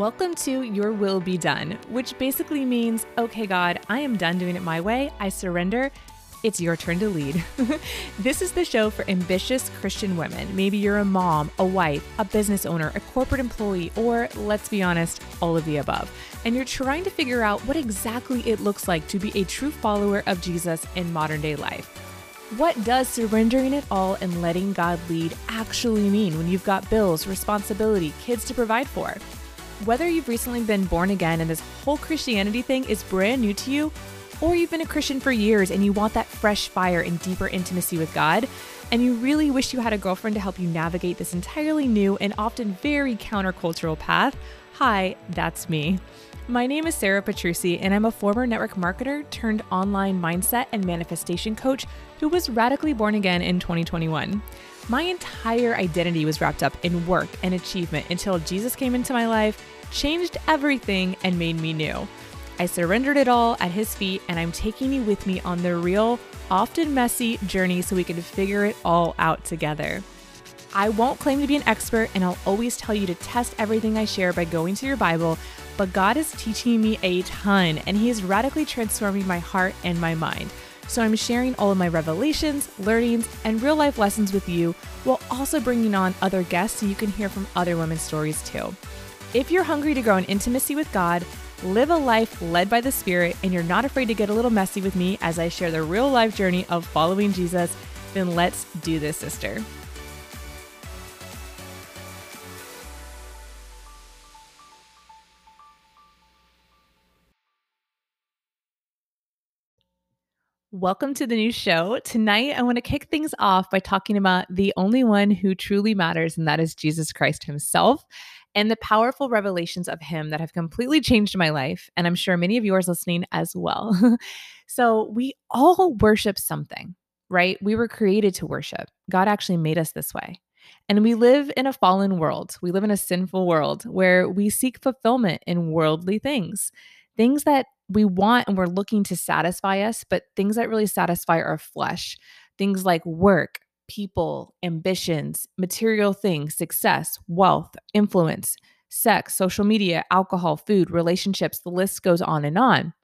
Welcome to Your Will Be Done, which basically means, okay, God, I am done doing it my way. I surrender. It's your turn to lead. this is the show for ambitious Christian women. Maybe you're a mom, a wife, a business owner, a corporate employee, or let's be honest, all of the above. And you're trying to figure out what exactly it looks like to be a true follower of Jesus in modern day life. What does surrendering it all and letting God lead actually mean when you've got bills, responsibility, kids to provide for? Whether you've recently been born again and this whole Christianity thing is brand new to you, or you've been a Christian for years and you want that fresh fire and deeper intimacy with God, and you really wish you had a girlfriend to help you navigate this entirely new and often very countercultural path, hi, that's me. My name is Sarah Petrucci, and I'm a former network marketer turned online mindset and manifestation coach who was radically born again in 2021. My entire identity was wrapped up in work and achievement until Jesus came into my life, changed everything, and made me new. I surrendered it all at his feet, and I'm taking you with me on the real, often messy journey so we can figure it all out together. I won't claim to be an expert, and I'll always tell you to test everything I share by going to your Bible, but God is teaching me a ton, and He is radically transforming my heart and my mind. So I'm sharing all of my revelations, learnings, and real life lessons with you while also bringing on other guests so you can hear from other women's stories too. If you're hungry to grow in intimacy with God, live a life led by the Spirit, and you're not afraid to get a little messy with me as I share the real life journey of following Jesus, then let's do this, sister. Welcome to the new show. Tonight, I want to kick things off by talking about the only one who truly matters, and that is Jesus Christ Himself and the powerful revelations of Him that have completely changed my life. And I'm sure many of yours listening as well. so, we all worship something, right? We were created to worship. God actually made us this way. And we live in a fallen world. We live in a sinful world where we seek fulfillment in worldly things, things that we want and we're looking to satisfy us, but things that really satisfy our flesh, things like work, people, ambitions, material things, success, wealth, influence, sex, social media, alcohol, food, relationships, the list goes on and on.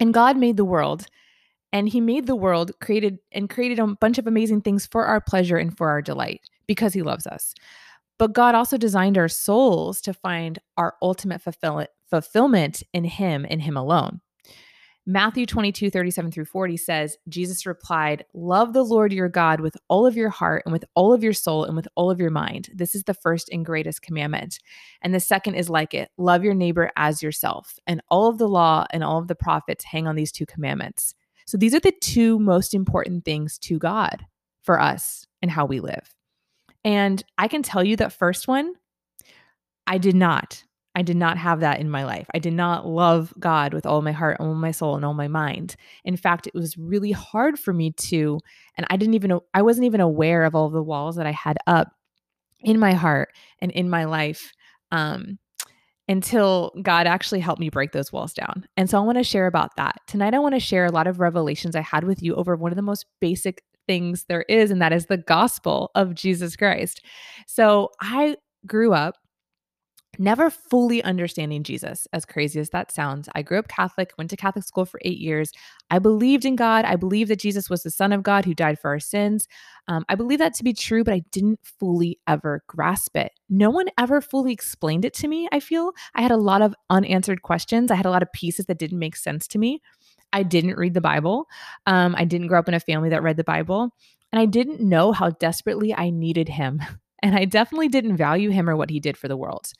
And God made the world and he made the world created and created a bunch of amazing things for our pleasure and for our delight because he loves us. But God also designed our souls to find our ultimate fulfillment in him and him alone. Matthew 22, 37 through 40 says, Jesus replied, Love the Lord your God with all of your heart and with all of your soul and with all of your mind. This is the first and greatest commandment. And the second is like it love your neighbor as yourself. And all of the law and all of the prophets hang on these two commandments. So these are the two most important things to God for us and how we live. And I can tell you that first one, I did not. I did not have that in my life. I did not love God with all my heart, all my soul, and all my mind. In fact, it was really hard for me to, and I didn't even, I wasn't even aware of all the walls that I had up in my heart and in my life um, until God actually helped me break those walls down. And so I want to share about that. Tonight, I want to share a lot of revelations I had with you over one of the most basic things there is, and that is the gospel of Jesus Christ. So I grew up never fully understanding Jesus, as crazy as that sounds. I grew up Catholic, went to Catholic school for eight years. I believed in God. I believed that Jesus was the Son of God who died for our sins. Um, I believe that to be true, but I didn't fully ever grasp it. No one ever fully explained it to me, I feel. I had a lot of unanswered questions. I had a lot of pieces that didn't make sense to me. I didn't read the Bible. Um, I didn't grow up in a family that read the Bible. And I didn't know how desperately I needed him. And I definitely didn't value him or what he did for the world.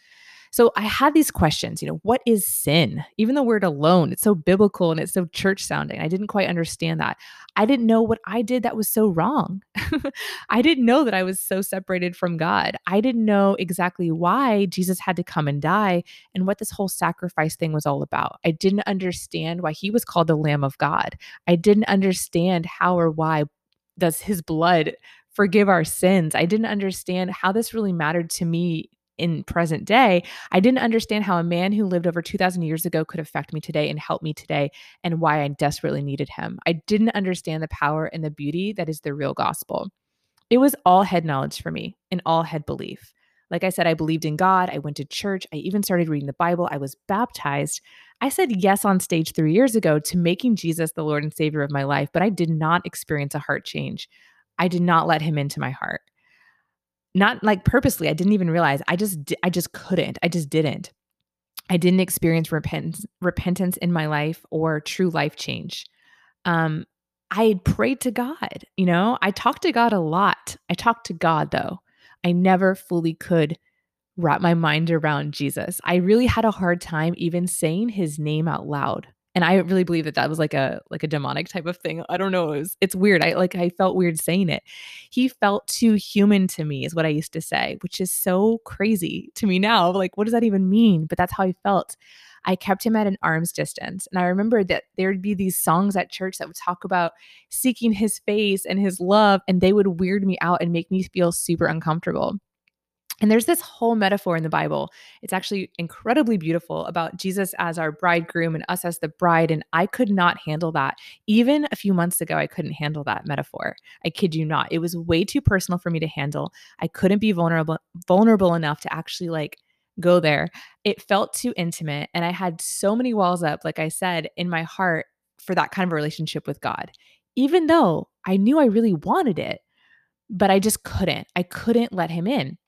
So I had these questions, you know, what is sin? Even the word alone, it's so biblical and it's so church sounding. I didn't quite understand that. I didn't know what I did that was so wrong. I didn't know that I was so separated from God. I didn't know exactly why Jesus had to come and die and what this whole sacrifice thing was all about. I didn't understand why he was called the Lamb of God. I didn't understand how or why does his blood forgive our sins. I didn't understand how this really mattered to me in present day, I didn't understand how a man who lived over 2000 years ago could affect me today and help me today and why I desperately needed him. I didn't understand the power and the beauty that is the real gospel. It was all head knowledge for me and all head belief. Like I said, I believed in God. I went to church. I even started reading the Bible. I was baptized. I said yes on stage three years ago to making Jesus the Lord and Savior of my life, but I did not experience a heart change. I did not let him into my heart. Not like purposely. I didn't even realize. I just I just couldn't. I just didn't. I didn't experience repentance repentance in my life or true life change. Um, I prayed to God, you know, I talked to God a lot. I talked to God though. I never fully could wrap my mind around Jesus. I really had a hard time even saying his name out loud. And I really believe that that was like a like a demonic type of thing. I don't know. It was, it's weird. I like I felt weird saying it. He felt too human to me is what I used to say, which is so crazy to me now. Like what does that even mean? But that's how I felt. I kept him at an arm's distance. And I remember that there'd be these songs at church that would talk about seeking his face and his love, and they would weird me out and make me feel super uncomfortable. And there's this whole metaphor in the Bible. It's actually incredibly beautiful about Jesus as our bridegroom and us as the bride. And I could not handle that. Even a few months ago, I couldn't handle that metaphor. I kid you not. It was way too personal for me to handle. I couldn't be vulnerable, vulnerable enough to actually like go there. It felt too intimate. And I had so many walls up, like I said, in my heart for that kind of relationship with God, even though I knew I really wanted it, but I just couldn't. I couldn't let him in.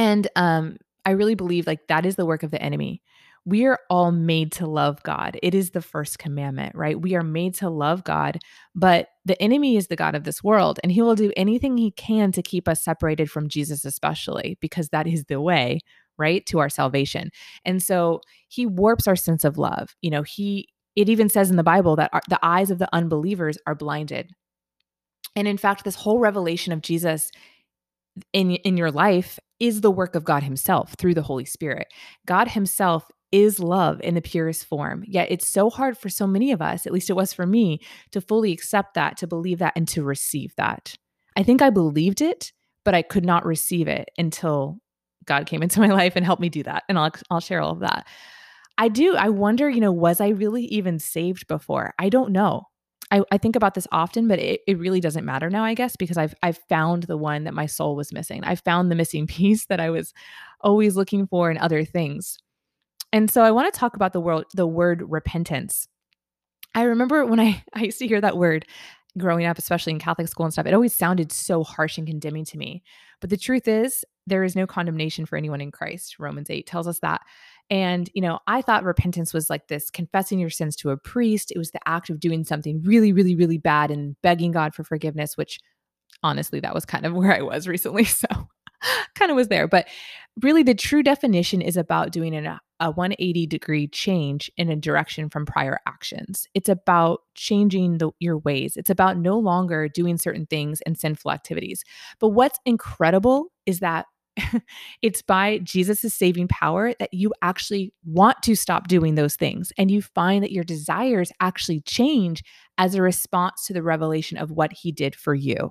And um, I really believe like that is the work of the enemy. We are all made to love God. It is the first commandment, right? We are made to love God, but the enemy is the God of this world, and he will do anything he can to keep us separated from Jesus, especially because that is the way, right, to our salvation. And so he warps our sense of love. You know, he, it even says in the Bible that our, the eyes of the unbelievers are blinded. And in fact, this whole revelation of Jesus in in your life is the work of God himself through the Holy Spirit. God himself is love in the purest form. Yet it's so hard for so many of us, at least it was for me, to fully accept that, to believe that and to receive that. I think I believed it, but I could not receive it until God came into my life and helped me do that. And I'll I'll share all of that. I do. I wonder, you know, was I really even saved before? I don't know. I, I think about this often, but it, it really doesn't matter now, I guess, because I've I've found the one that my soul was missing. I found the missing piece that I was always looking for in other things. And so I want to talk about the world the word repentance. I remember when I, I used to hear that word growing up, especially in Catholic school and stuff, it always sounded so harsh and condemning to me. But the truth is, there is no condemnation for anyone in Christ. Romans 8 tells us that. And, you know, I thought repentance was like this confessing your sins to a priest. It was the act of doing something really, really, really bad and begging God for forgiveness, which honestly, that was kind of where I was recently. So kind of was there. But really, the true definition is about doing an, a 180 degree change in a direction from prior actions. It's about changing the, your ways. It's about no longer doing certain things and sinful activities. But what's incredible is that it's by Jesus' saving power that you actually want to stop doing those things. And you find that your desires actually change as a response to the revelation of what he did for you.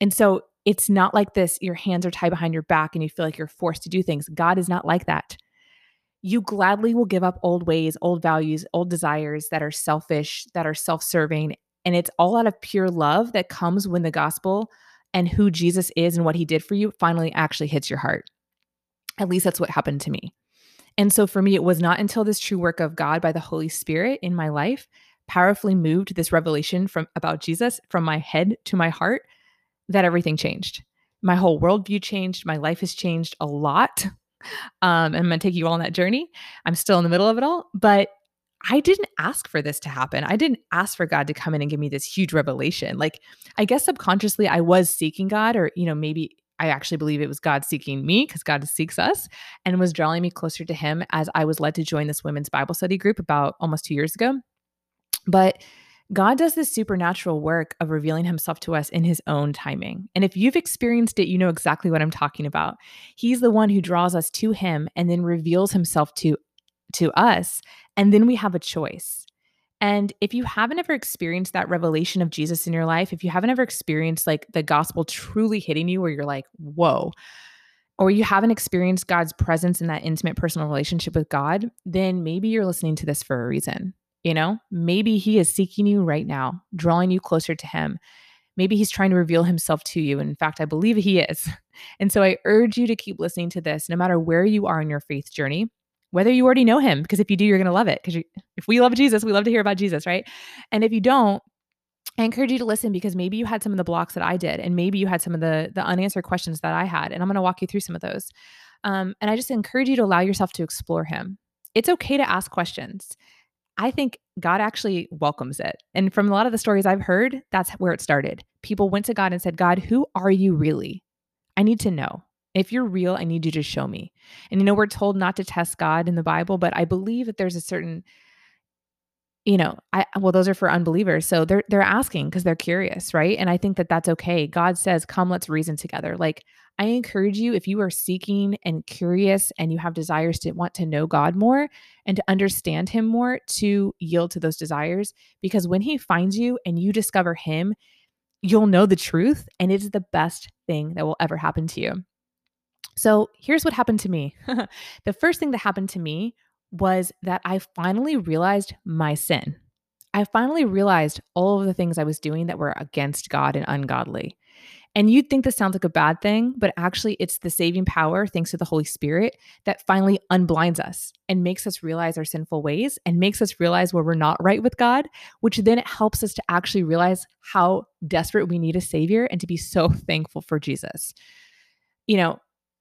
And so it's not like this your hands are tied behind your back and you feel like you're forced to do things. God is not like that. You gladly will give up old ways, old values, old desires that are selfish, that are self serving. And it's all out of pure love that comes when the gospel and who Jesus is and what he did for you finally actually hits your heart. At least that's what happened to me. And so for me, it was not until this true work of God by the Holy Spirit in my life powerfully moved this revelation from about Jesus from my head to my heart that everything changed. My whole worldview changed. My life has changed a lot. Um, I'm going to take you all on that journey. I'm still in the middle of it all, but I didn't ask for this to happen. I didn't ask for God to come in and give me this huge revelation. Like, I guess subconsciously I was seeking God, or, you know, maybe I actually believe it was God seeking me because God seeks us and was drawing me closer to Him as I was led to join this women's Bible study group about almost two years ago. But God does this supernatural work of revealing himself to us in his own timing. And if you've experienced it, you know exactly what I'm talking about. He's the one who draws us to him and then reveals himself to to us and then we have a choice. And if you haven't ever experienced that revelation of Jesus in your life, if you haven't ever experienced like the gospel truly hitting you where you're like, whoa, or you haven't experienced God's presence in that intimate personal relationship with God, then maybe you're listening to this for a reason. You know, maybe He is seeking you right now, drawing you closer to Him. Maybe he's trying to reveal himself to you. In fact, I believe he is. And so I urge you to keep listening to this no matter where you are in your faith journey, whether you already know him, because if you do, you're going to love it. Because if we love Jesus, we love to hear about Jesus, right? And if you don't, I encourage you to listen because maybe you had some of the blocks that I did, and maybe you had some of the the unanswered questions that I had, and I'm going to walk you through some of those. Um, and I just encourage you to allow yourself to explore Him. It's okay to ask questions. I think God actually welcomes it. And from a lot of the stories I've heard, that's where it started. People went to God and said, God, who are you really? I need to know. If you're real, I need you to show me. And you know, we're told not to test God in the Bible, but I believe that there's a certain you know, I well those are for unbelievers. So they're they're asking because they're curious, right? And I think that that's okay. God says, "Come, let's reason together." Like I encourage you if you are seeking and curious and you have desires to want to know God more and to understand him more to yield to those desires because when he finds you and you discover him, you'll know the truth and it's the best thing that will ever happen to you. So, here's what happened to me. the first thing that happened to me was that I finally realized my sin. I finally realized all of the things I was doing that were against God and ungodly. And you'd think this sounds like a bad thing, but actually, it's the saving power, thanks to the Holy Spirit, that finally unblinds us and makes us realize our sinful ways and makes us realize where we're not right with God, which then helps us to actually realize how desperate we need a Savior and to be so thankful for Jesus. You know,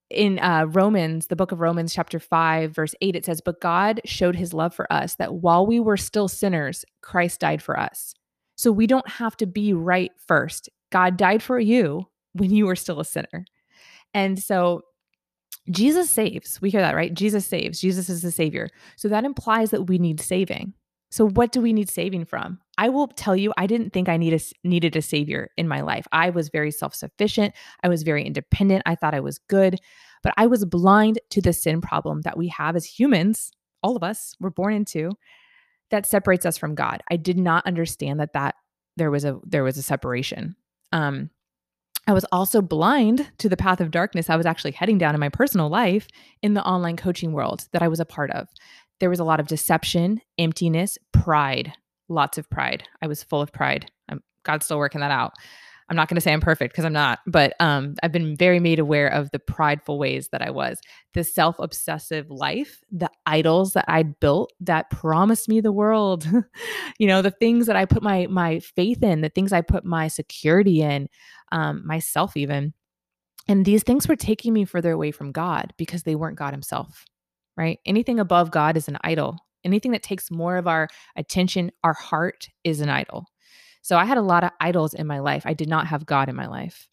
in uh, Romans, the book of Romans, chapter 5, verse 8, it says, But God showed his love for us that while we were still sinners, Christ died for us. So we don't have to be right first. God died for you when you were still a sinner. And so Jesus saves. We hear that, right? Jesus saves. Jesus is the savior. So that implies that we need saving. So what do we need saving from? I will tell you, I didn't think I need a, needed a savior in my life. I was very self-sufficient. I was very independent. I thought I was good, but I was blind to the sin problem that we have as humans. All of us were born into that separates us from God. I did not understand that that there was a there was a separation. Um, I was also blind to the path of darkness I was actually heading down in my personal life in the online coaching world that I was a part of. There was a lot of deception, emptiness, pride, lots of pride. I was full of pride. I'm, God's still working that out. I'm not going to say I'm perfect because I'm not, but um, I've been very made aware of the prideful ways that I was, the self obsessive life, the idols that I'd built that promised me the world, you know, the things that I put my my faith in, the things I put my security in, um, myself even, and these things were taking me further away from God because they weren't God Himself, right? Anything above God is an idol. Anything that takes more of our attention, our heart, is an idol. So I had a lot of idols in my life. I did not have God in my life,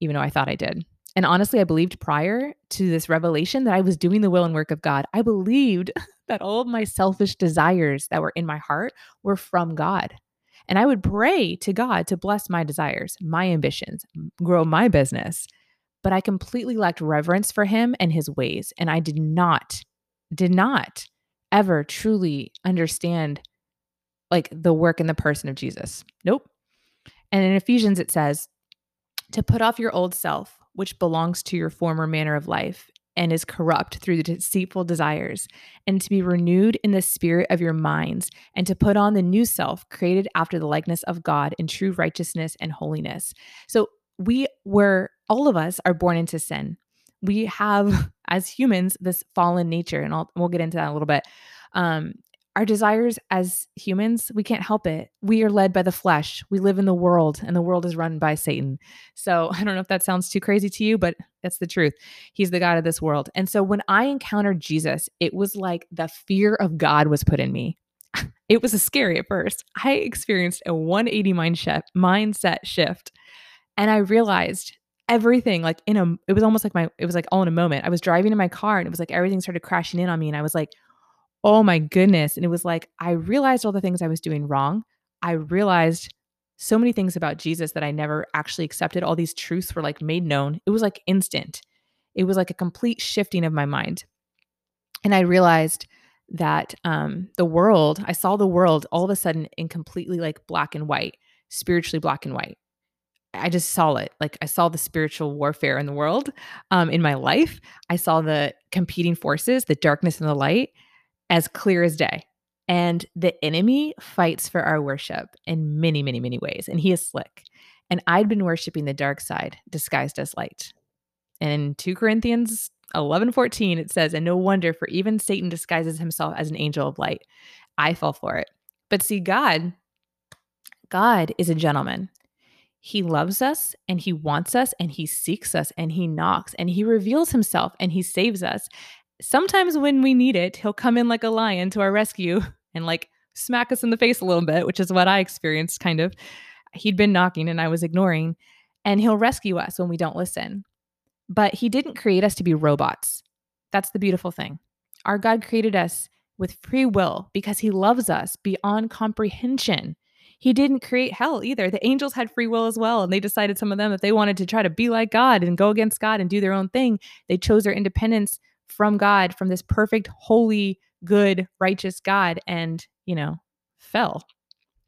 even though I thought I did. And honestly, I believed prior to this revelation that I was doing the will and work of God. I believed that all of my selfish desires that were in my heart were from God. And I would pray to God to bless my desires, my ambitions, grow my business. But I completely lacked reverence for him and his ways. And I did not, did not ever truly understand like the work and the person of Jesus. Nope. And in Ephesians, it says, to put off your old self, which belongs to your former manner of life and is corrupt through the deceitful desires, and to be renewed in the spirit of your minds, and to put on the new self created after the likeness of God in true righteousness and holiness. So we were, all of us are born into sin. We have, as humans, this fallen nature, and I'll, we'll get into that a little bit. Um, our desires as humans, we can't help it. We are led by the flesh. We live in the world, and the world is run by Satan. So I don't know if that sounds too crazy to you, but that's the truth. He's the God of this world. And so when I encountered Jesus, it was like the fear of God was put in me. It was scary at first. I experienced a 180 mind shift, mindset shift, and I realized everything like in a it was almost like my it was like all in a moment. I was driving in my car and it was like everything started crashing in on me and I was like, oh my goodness. And it was like, I realized all the things I was doing wrong. I realized so many things about Jesus that I never actually accepted. All these truths were like made known. It was like instant. It was like a complete shifting of my mind. And I realized that um, the world, I saw the world all of a sudden in completely like black and white, spiritually black and white. I just saw it. Like I saw the spiritual warfare in the world, um, in my life. I saw the competing forces, the darkness and the light as clear as day. And the enemy fights for our worship in many, many, many ways. And he is slick. And I'd been worshiping the dark side disguised as light. And in 2 Corinthians 11 14, it says, And no wonder, for even Satan disguises himself as an angel of light. I fell for it. But see, God, God is a gentleman. He loves us and he wants us and he seeks us and he knocks and he reveals himself and he saves us. Sometimes when we need it, he'll come in like a lion to our rescue and like smack us in the face a little bit, which is what I experienced kind of. He'd been knocking and I was ignoring, and he'll rescue us when we don't listen. But he didn't create us to be robots. That's the beautiful thing. Our God created us with free will because he loves us beyond comprehension he didn't create hell either. The angels had free will as well. And they decided, some of them, if they wanted to try to be like God and go against God and do their own thing, they chose their independence from God, from this perfect, holy, good, righteous God, and, you know, fell,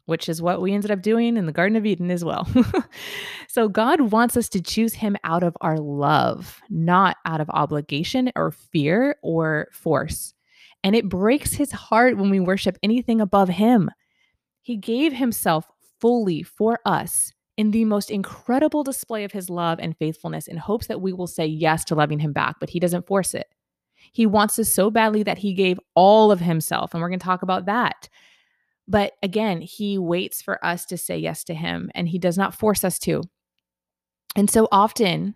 which is what we ended up doing in the Garden of Eden as well. so God wants us to choose Him out of our love, not out of obligation or fear or force. And it breaks His heart when we worship anything above Him. He gave himself fully for us in the most incredible display of his love and faithfulness in hopes that we will say yes to loving him back, but he doesn't force it. He wants us so badly that he gave all of himself, and we're going to talk about that. But again, he waits for us to say yes to him, and he does not force us to. And so often,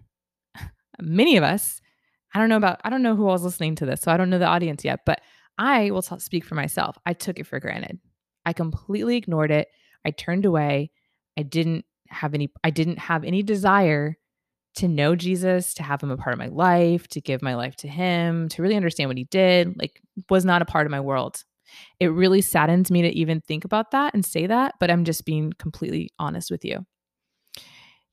many of us, I don't know about, I don't know who I was listening to this, so I don't know the audience yet, but I will t- speak for myself. I took it for granted. I completely ignored it. I turned away. I didn't have any I didn't have any desire to know Jesus, to have him a part of my life, to give my life to him, to really understand what he did, like was not a part of my world. It really saddens me to even think about that and say that, but I'm just being completely honest with you.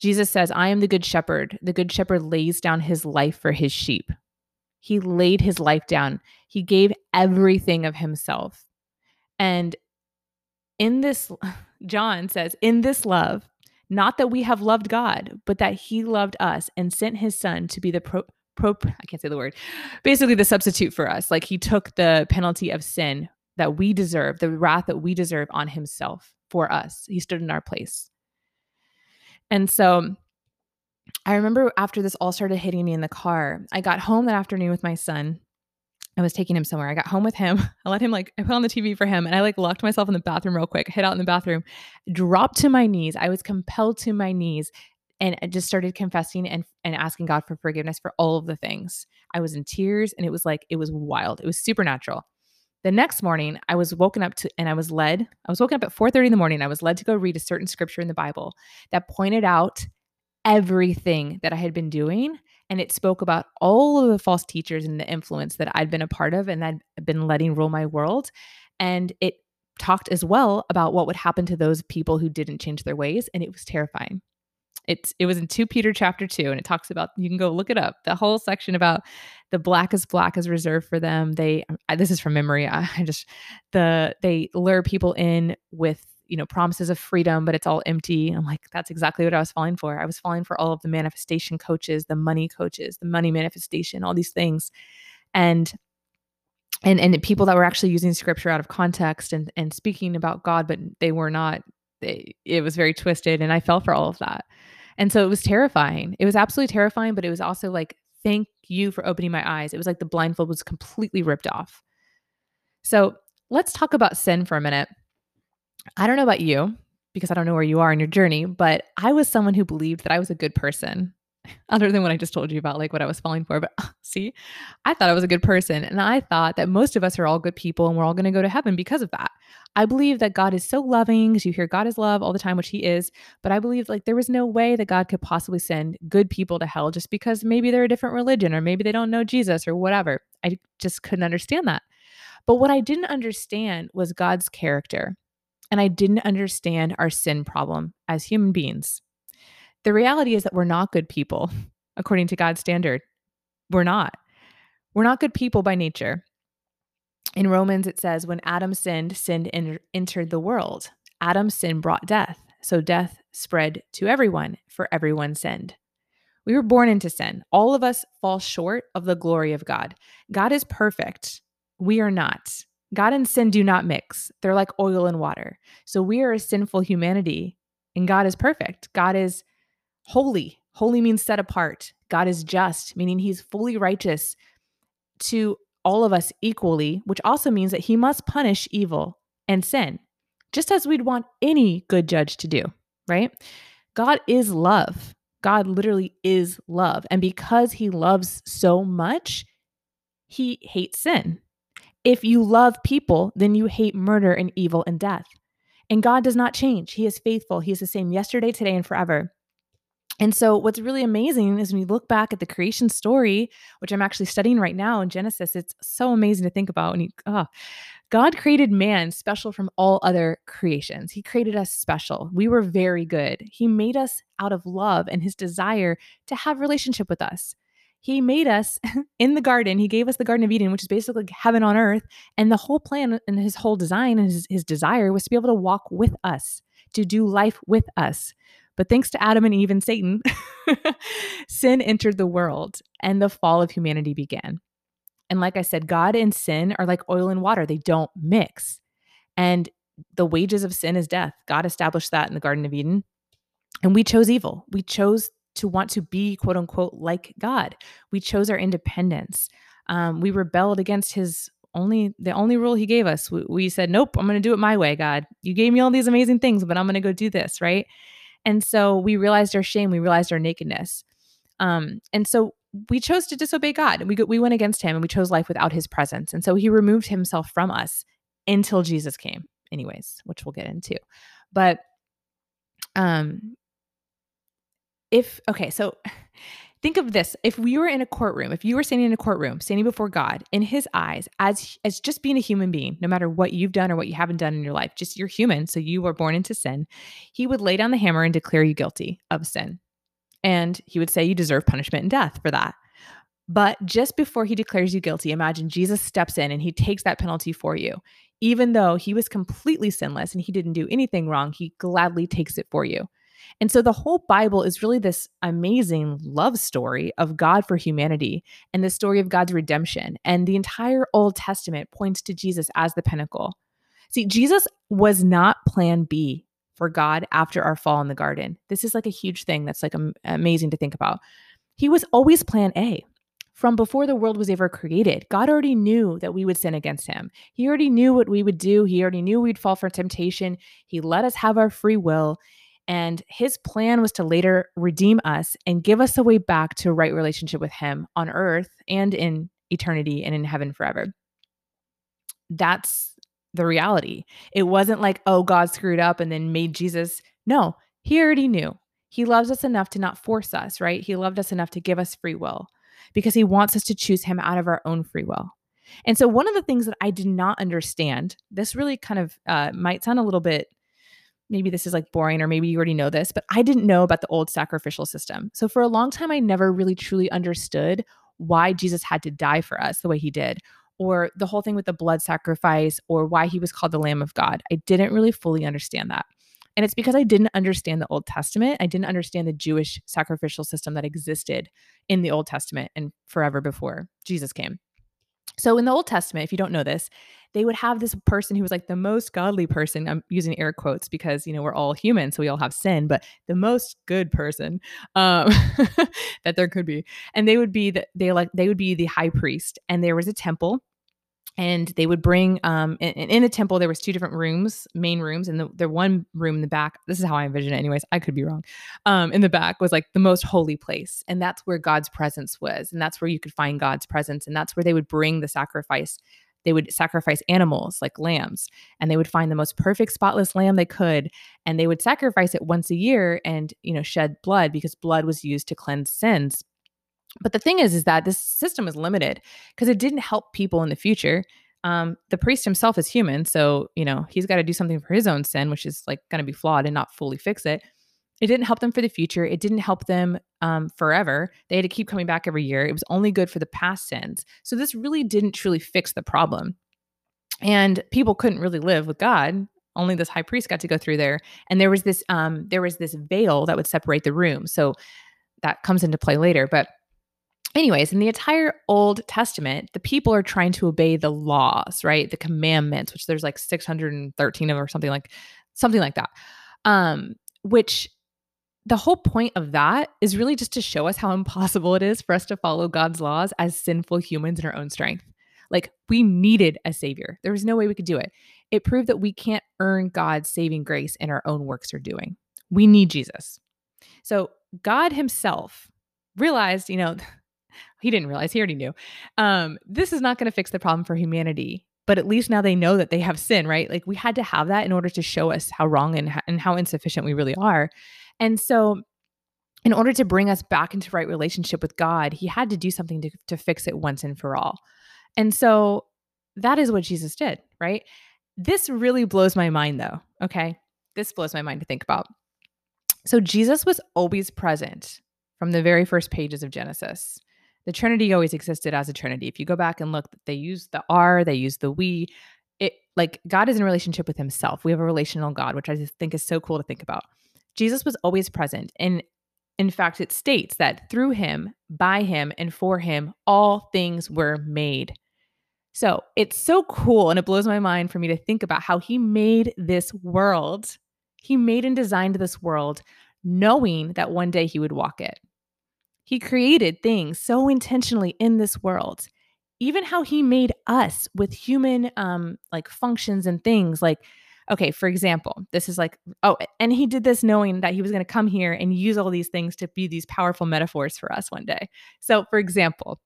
Jesus says, I am the good shepherd. The good shepherd lays down his life for his sheep. He laid his life down, he gave everything of himself. And in this, John says, in this love, not that we have loved God, but that he loved us and sent his son to be the pro, pro I can't say the word, basically the substitute for us. Like he took the penalty of sin that we deserve, the wrath that we deserve on himself for us. He stood in our place. And so I remember after this all started hitting me in the car, I got home that afternoon with my son I was taking him somewhere. I got home with him. I let him like I put on the TV for him and I like locked myself in the bathroom real quick, hid out in the bathroom, dropped to my knees. I was compelled to my knees and I just started confessing and and asking God for forgiveness for all of the things. I was in tears and it was like it was wild. It was supernatural. The next morning, I was woken up to and I was led. I was woken up at 4:30 in the morning. I was led to go read a certain scripture in the Bible that pointed out everything that I had been doing and it spoke about all of the false teachers and the influence that I'd been a part of and I'd been letting rule my world. And it talked as well about what would happen to those people who didn't change their ways. And it was terrifying. It's it was in 2 Peter chapter 2 and it talks about you can go look it up. The whole section about the black blackest black is reserved for them. They I, this is from memory. I, I just the they lure people in with you know promises of freedom but it's all empty. I'm like that's exactly what i was falling for. I was falling for all of the manifestation coaches the money coaches the money manifestation all these things. And and and people that were actually using scripture out of context and and speaking about god but they were not they, it was very twisted and i fell for all of that. And so it was terrifying. It was absolutely terrifying but it was also like thank you for opening my eyes. It was like the blindfold was completely ripped off. So let's talk about sin for a minute I don't know about you because I don't know where you are in your journey, but I was someone who believed that I was a good person, other than what I just told you about, like what I was falling for. But see, I thought I was a good person. And I thought that most of us are all good people and we're all going to go to heaven because of that. I believe that God is so loving because you hear God is love all the time, which He is. But I believe like there was no way that God could possibly send good people to hell just because maybe they're a different religion or maybe they don't know Jesus or whatever. I just couldn't understand that. But what I didn't understand was God's character and I didn't understand our sin problem as human beings. The reality is that we're not good people, according to God's standard. We're not. We're not good people by nature. In Romans, it says, when Adam sinned, sin entered the world. Adam's sin brought death. So death spread to everyone, for everyone sinned. We were born into sin. All of us fall short of the glory of God. God is perfect. We are not. God and sin do not mix. They're like oil and water. So we are a sinful humanity and God is perfect. God is holy. Holy means set apart. God is just, meaning he's fully righteous to all of us equally, which also means that he must punish evil and sin, just as we'd want any good judge to do, right? God is love. God literally is love. And because he loves so much, he hates sin. If you love people, then you hate murder and evil and death. And God does not change. He is faithful. He is the same yesterday, today, and forever. And so, what's really amazing is when you look back at the creation story, which I'm actually studying right now in Genesis, it's so amazing to think about. And you, oh, God created man special from all other creations. He created us special. We were very good. He made us out of love and his desire to have relationship with us. He made us in the garden. He gave us the Garden of Eden, which is basically heaven on earth. And the whole plan and his whole design and his, his desire was to be able to walk with us, to do life with us. But thanks to Adam and Eve and Satan, sin entered the world and the fall of humanity began. And like I said, God and sin are like oil and water, they don't mix. And the wages of sin is death. God established that in the Garden of Eden. And we chose evil. We chose to want to be quote unquote like God. We chose our independence. Um, we rebelled against his only the only rule he gave us. We, we said, "Nope, I'm going to do it my way, God. You gave me all these amazing things, but I'm going to go do this, right?" And so we realized our shame, we realized our nakedness. Um, and so we chose to disobey God. We we went against him and we chose life without his presence. And so he removed himself from us until Jesus came. Anyways, which we'll get into. But um if okay, so think of this. If we were in a courtroom if you were standing in a courtroom standing before god in his eyes as as just being a human being no matter what you've done or what you haven't done in your life just you're human so you were born into sin he would lay down the hammer and declare you guilty of sin. And he would say you deserve punishment and death for that. But just before he declares you guilty imagine jesus steps in and he takes that penalty for you. Even though he was completely sinless and he didn't do anything wrong he gladly takes it for you and so the whole Bible is really this amazing love story of God for humanity and the story of God's redemption. And the entire Old Testament points to Jesus as the pinnacle. See, Jesus was not plan B for God after our fall in the garden. This is like a huge thing that's like amazing to think about. He was always plan A. From before the world was ever created, God already knew that we would sin against him. He already knew what we would do. He already knew we'd fall for temptation. He let us have our free will. And his plan was to later redeem us and give us a way back to a right relationship with him on earth and in eternity and in heaven forever. That's the reality. It wasn't like, oh, God screwed up and then made Jesus. No, he already knew. He loves us enough to not force us, right? He loved us enough to give us free will because he wants us to choose him out of our own free will. And so, one of the things that I did not understand, this really kind of uh, might sound a little bit maybe this is like boring or maybe you already know this, but I didn't know about the old sacrificial system. So for a long time, I never really truly understood why Jesus had to die for us the way he did, or the whole thing with the blood sacrifice, or why he was called the Lamb of God. I didn't really fully understand that. And it's because I didn't understand the Old Testament. I didn't understand the Jewish sacrificial system that existed in the Old Testament and forever before Jesus came. So in the Old Testament, if you don't know this, they would have this person who was like the most godly person. I'm using air quotes because you know we're all human, so we all have sin, but the most good person um, that there could be, and they would be that they like they would be the high priest, and there was a temple and they would bring um in, in, a temple there was two different rooms main rooms and the, the one room in the back this is how i envision it anyways i could be wrong um in the back was like the most holy place and that's where god's presence was and that's where you could find god's presence and that's where they would bring the sacrifice they would sacrifice animals like lambs and they would find the most perfect spotless lamb they could and they would sacrifice it once a year and you know shed blood because blood was used to cleanse sins but the thing is, is that this system is limited because it didn't help people in the future. Um, the priest himself is human, so you know he's got to do something for his own sin, which is like going to be flawed and not fully fix it. It didn't help them for the future. It didn't help them um, forever. They had to keep coming back every year. It was only good for the past sins. So this really didn't truly fix the problem. And people couldn't really live with God. Only this high priest got to go through there. And there was this um, there was this veil that would separate the room. So that comes into play later. But anyways, in the entire Old Testament, the people are trying to obey the laws, right? The commandments, which there's like 613 of or something like something like that. Um, which the whole point of that is really just to show us how impossible it is for us to follow God's laws as sinful humans in our own strength. Like we needed a savior. There was no way we could do it. It proved that we can't earn God's saving grace in our own works or doing. We need Jesus. So God himself realized, you know, he didn't realize, he already knew. Um, this is not going to fix the problem for humanity. But at least now they know that they have sin, right? Like we had to have that in order to show us how wrong and, and how insufficient we really are. And so in order to bring us back into right relationship with God, he had to do something to, to fix it once and for all. And so that is what Jesus did, right? This really blows my mind, though. Okay. This blows my mind to think about. So Jesus was always present from the very first pages of Genesis. The Trinity always existed as a Trinity. If you go back and look, they use the R, they use the we. It like God is in relationship with himself. We have a relational God, which I just think is so cool to think about. Jesus was always present. And in fact, it states that through him, by him, and for him, all things were made. So it's so cool and it blows my mind for me to think about how he made this world. He made and designed this world knowing that one day he would walk it. He created things so intentionally in this world. Even how he made us with human um like functions and things like okay, for example, this is like, oh, and he did this knowing that he was going to come here and use all these things to be these powerful metaphors for us one day. So, for example,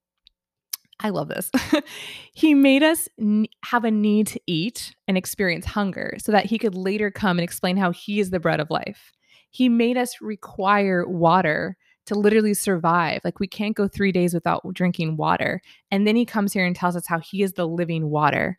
I love this. he made us have a need to eat and experience hunger so that he could later come and explain how he is the bread of life. He made us require water to literally survive. Like we can't go three days without drinking water. And then he comes here and tells us how he is the living water.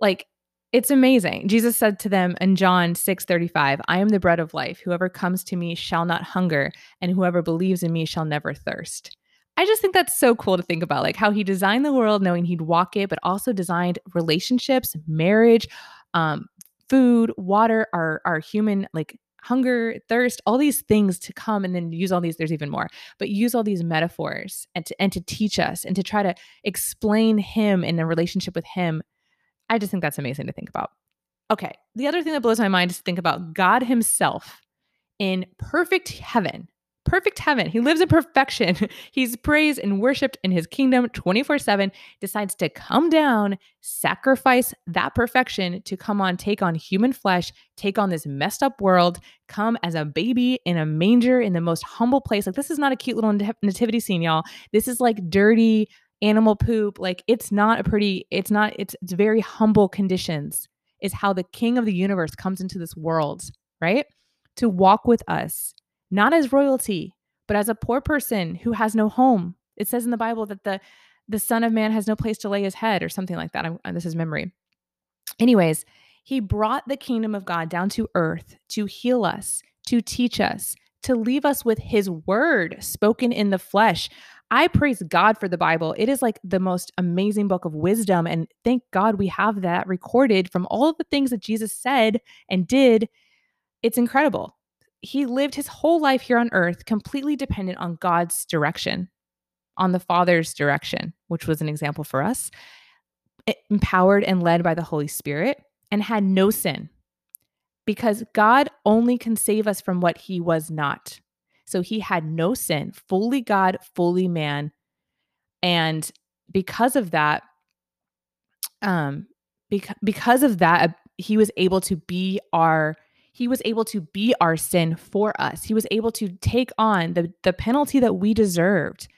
Like it's amazing. Jesus said to them in John 6 35, I am the bread of life. Whoever comes to me shall not hunger, and whoever believes in me shall never thirst. I just think that's so cool to think about, like how he designed the world knowing he'd walk it, but also designed relationships, marriage, um, food, water, our our human like hunger, thirst, all these things to come and then use all these, there's even more, but use all these metaphors and to and to teach us and to try to explain him in a relationship with him. I just think that's amazing to think about. Okay. The other thing that blows my mind is to think about God Himself in perfect heaven perfect heaven. He lives in perfection. He's praised and worshiped in his kingdom 24 7, decides to come down, sacrifice that perfection to come on, take on human flesh, take on this messed up world, come as a baby in a manger in the most humble place. Like, this is not a cute little nativity scene, y'all. This is like dirty animal poop. Like, it's not a pretty, it's not, it's, it's very humble conditions, is how the king of the universe comes into this world, right? To walk with us not as royalty, but as a poor person who has no home. It says in the Bible that the the Son of Man has no place to lay his head, or something like that. I'm, uh, this is memory. Anyways, he brought the kingdom of God down to earth to heal us, to teach us, to leave us with his word spoken in the flesh. I praise God for the Bible. It is like the most amazing book of wisdom. And thank God we have that recorded from all of the things that Jesus said and did. It's incredible he lived his whole life here on earth completely dependent on God's direction, on the Father's direction, which was an example for us, empowered and led by the Holy Spirit, and had no sin because God only can save us from what he was not. So he had no sin, fully God, fully man. And because of that, um, beca- because of that, he was able to be our he was able to be our sin for us. He was able to take on the, the penalty that we deserved,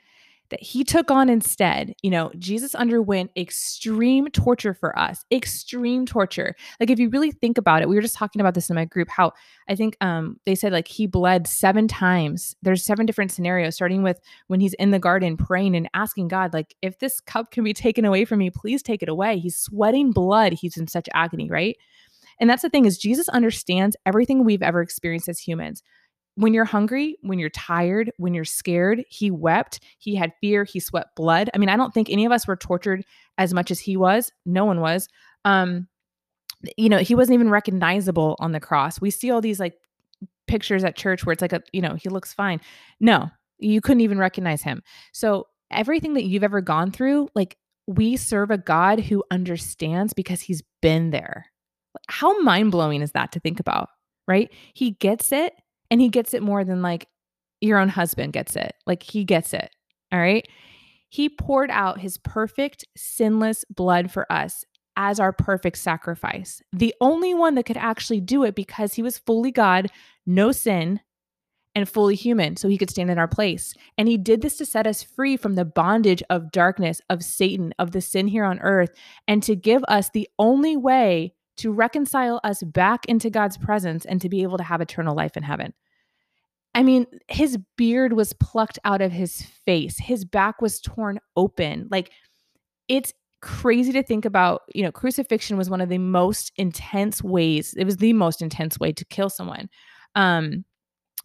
that he took on instead. You know, Jesus underwent extreme torture for us, extreme torture. Like, if you really think about it, we were just talking about this in my group, how I think um, they said like he bled seven times. There's seven different scenarios, starting with when he's in the garden praying and asking God, like, if this cup can be taken away from me, please take it away. He's sweating blood. He's in such agony, right? And that's the thing is Jesus understands everything we've ever experienced as humans. When you're hungry, when you're tired, when you're scared, he wept, he had fear, he sweat blood. I mean, I don't think any of us were tortured as much as he was. No one was. Um you know, he wasn't even recognizable on the cross. We see all these like pictures at church where it's like a, you know, he looks fine. No, you couldn't even recognize him. So everything that you've ever gone through, like we serve a God who understands because he's been there. How mind blowing is that to think about, right? He gets it and he gets it more than like your own husband gets it. Like he gets it. All right. He poured out his perfect, sinless blood for us as our perfect sacrifice. The only one that could actually do it because he was fully God, no sin, and fully human, so he could stand in our place. And he did this to set us free from the bondage of darkness, of Satan, of the sin here on earth, and to give us the only way to reconcile us back into God's presence and to be able to have eternal life in heaven. I mean, his beard was plucked out of his face, his back was torn open. Like, it's crazy to think about. You know, crucifixion was one of the most intense ways, it was the most intense way to kill someone. Um,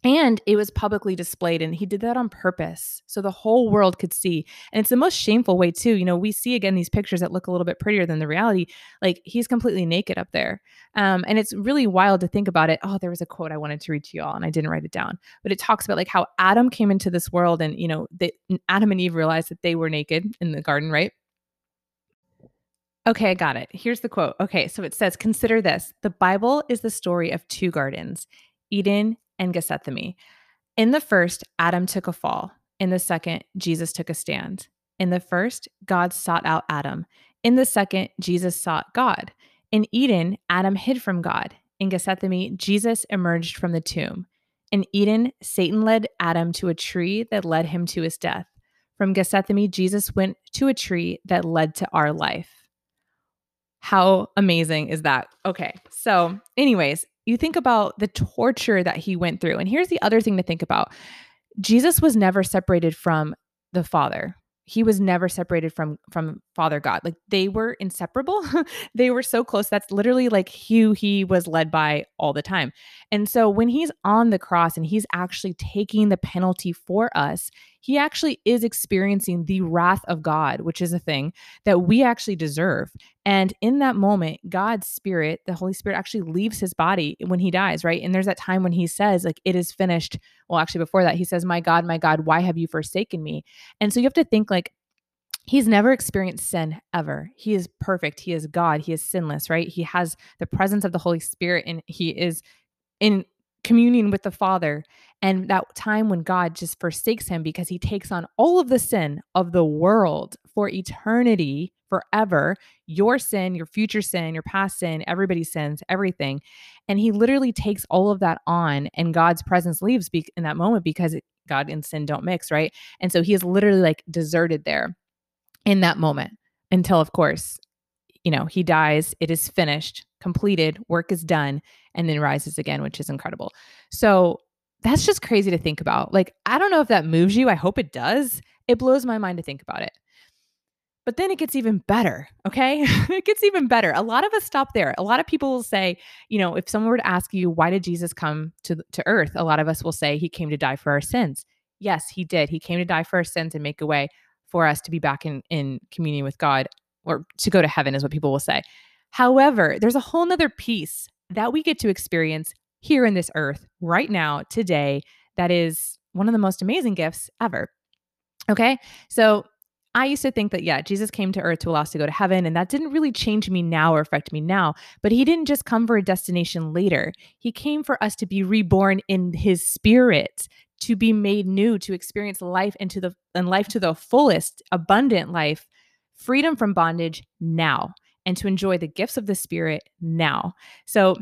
and it was publicly displayed and he did that on purpose so the whole world could see. And it's the most shameful way too. You know we see again these pictures that look a little bit prettier than the reality like he's completely naked up there. Um, and it's really wild to think about it. Oh there was a quote i wanted to read to you all and i didn't write it down. But it talks about like how adam came into this world and you know that adam and eve realized that they were naked in the garden right? Okay, I got it. Here's the quote. Okay, so it says, Consider this. The Bible is the story of two gardens, Eden and Gethsemane. In the first, Adam took a fall. In the second, Jesus took a stand. In the first, God sought out Adam. In the second, Jesus sought God. In Eden, Adam hid from God. In Gethsemane, Jesus emerged from the tomb. In Eden, Satan led Adam to a tree that led him to his death. From Gethsemane, Jesus went to a tree that led to our life. How amazing is that? Okay. So, anyways, you think about the torture that he went through. And here's the other thing to think about Jesus was never separated from the Father. He was never separated from from Father God. Like they were inseparable. they were so close. That's literally like who he was led by all the time. And so when he's on the cross and he's actually taking the penalty for us, he actually is experiencing the wrath of God, which is a thing that we actually deserve. And in that moment, God's spirit, the Holy Spirit actually leaves his body when he dies, right? And there's that time when he says, like, it is finished. Well, actually, before that, he says, My God, my God, why have you forsaken me? And so you have to think, like, He's never experienced sin ever. He is perfect. He is God. He is sinless, right? He has the presence of the Holy Spirit and he is in communion with the Father. And that time when God just forsakes him because he takes on all of the sin of the world for eternity, forever your sin, your future sin, your past sin, everybody's sins, everything. And he literally takes all of that on, and God's presence leaves be- in that moment because God and sin don't mix, right? And so he is literally like deserted there in that moment until, of course, you know, he dies, it is finished, completed, work is done, and then rises again, which is incredible. So that's just crazy to think about. Like, I don't know if that moves you. I hope it does. It blows my mind to think about it. But then it gets even better, okay? it gets even better. A lot of us stop there. A lot of people will say, you know, if someone were to ask you, why did Jesus come to, to earth? A lot of us will say, he came to die for our sins. Yes, he did. He came to die for our sins and make a way for us to be back in, in communion with God or to go to heaven, is what people will say. However, there's a whole nother piece that we get to experience here in this earth right now, today, that is one of the most amazing gifts ever. Okay. So I used to think that, yeah, Jesus came to earth to allow us to go to heaven, and that didn't really change me now or affect me now. But he didn't just come for a destination later. He came for us to be reborn in his spirit, to be made new, to experience life into the and life to the fullest, abundant life, freedom from bondage now, and to enjoy the gifts of the spirit now. So